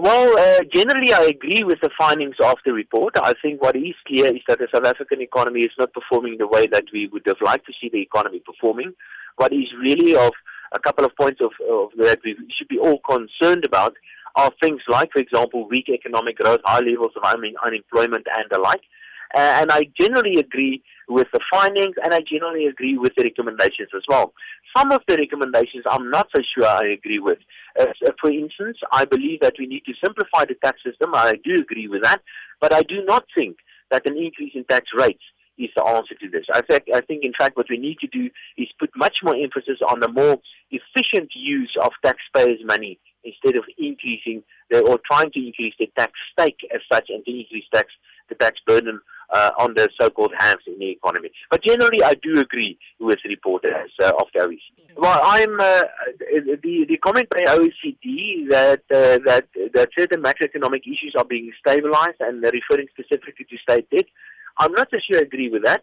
Well, uh, generally, I agree with the findings of the report. I think what is clear is that the South African economy is not performing the way that we would have liked to see the economy performing. What is really of a couple of points of, of that we should be all concerned about are things like, for example, weak economic growth, high levels of unemployment, and the like. Uh, and I generally agree with the findings, and I generally agree with the recommendations as well. Some of the recommendations I'm not so sure I agree with. Uh, for instance, I believe that we need to simplify the tax system. I do agree with that, but I do not think that an increase in tax rates is the answer to this. I think, I think, in fact, what we need to do is put much more emphasis on the more efficient use of taxpayers' money instead of increasing the, or trying to increase the tax take as such and to increase tax the tax burden uh, on the so-called haves in the economy. But generally, I do agree with the report uh, of the OECD. Well, I'm uh, the the comment by OECD that uh, that that certain macroeconomic issues are being stabilized and referring specifically to state debt. I'm not so sure I agree with that.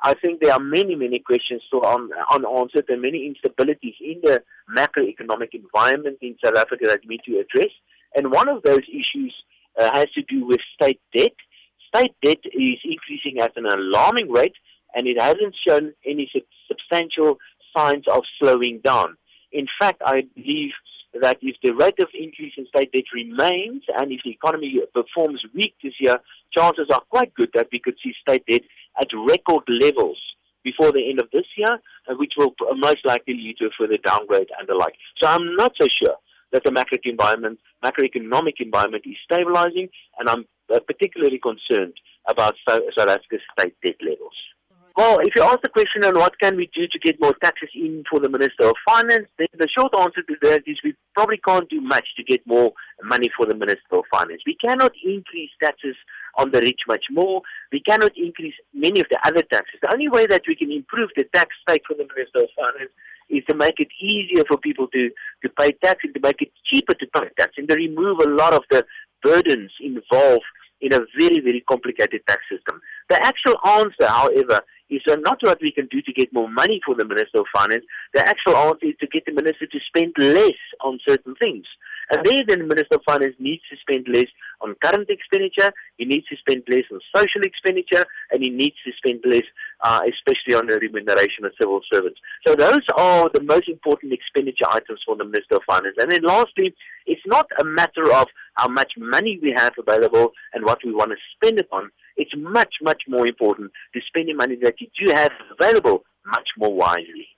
I think there are many, many questions still un, unanswered and many instabilities in the macroeconomic environment in South Africa that we need to address. And one of those issues uh, has to do with state debt state debt is increasing at an alarming rate and it hasn't shown any substantial signs of slowing down. In fact, I believe that if the rate of increase in state debt remains and if the economy performs weak this year, chances are quite good that we could see state debt at record levels before the end of this year, uh, which will most likely lead to a further downgrade and the like. So I'm not so sure that the macro environment, macroeconomic environment is stabilizing, and I'm uh, particularly concerned about South Africa's state debt levels. Well, if you ask the question on what can we do to get more taxes in for the Minister of Finance, then the short answer to that is we probably can't do much to get more money for the Minister of Finance. We cannot increase taxes on the rich much more. We cannot increase many of the other taxes. The only way that we can improve the tax take for the Minister of Finance is to make it easier for people to, to pay tax and to make it cheaper to pay tax and to remove a lot of the burdens involved in a very, very complicated tax system. The actual answer, however, is not what we can do to get more money for the Minister of Finance. The actual answer is to get the Minister to spend less on certain things. And there, the Minister of Finance needs to spend less on current expenditure, he needs to spend less on social expenditure, and he needs to spend less, uh, especially on the remuneration of civil servants. So those are the most important expenditure items for the Minister of Finance. And then lastly, it's not a matter of how much money we have available and what we want to spend it on. It's much, much more important to spend the money that you do have available much more wisely.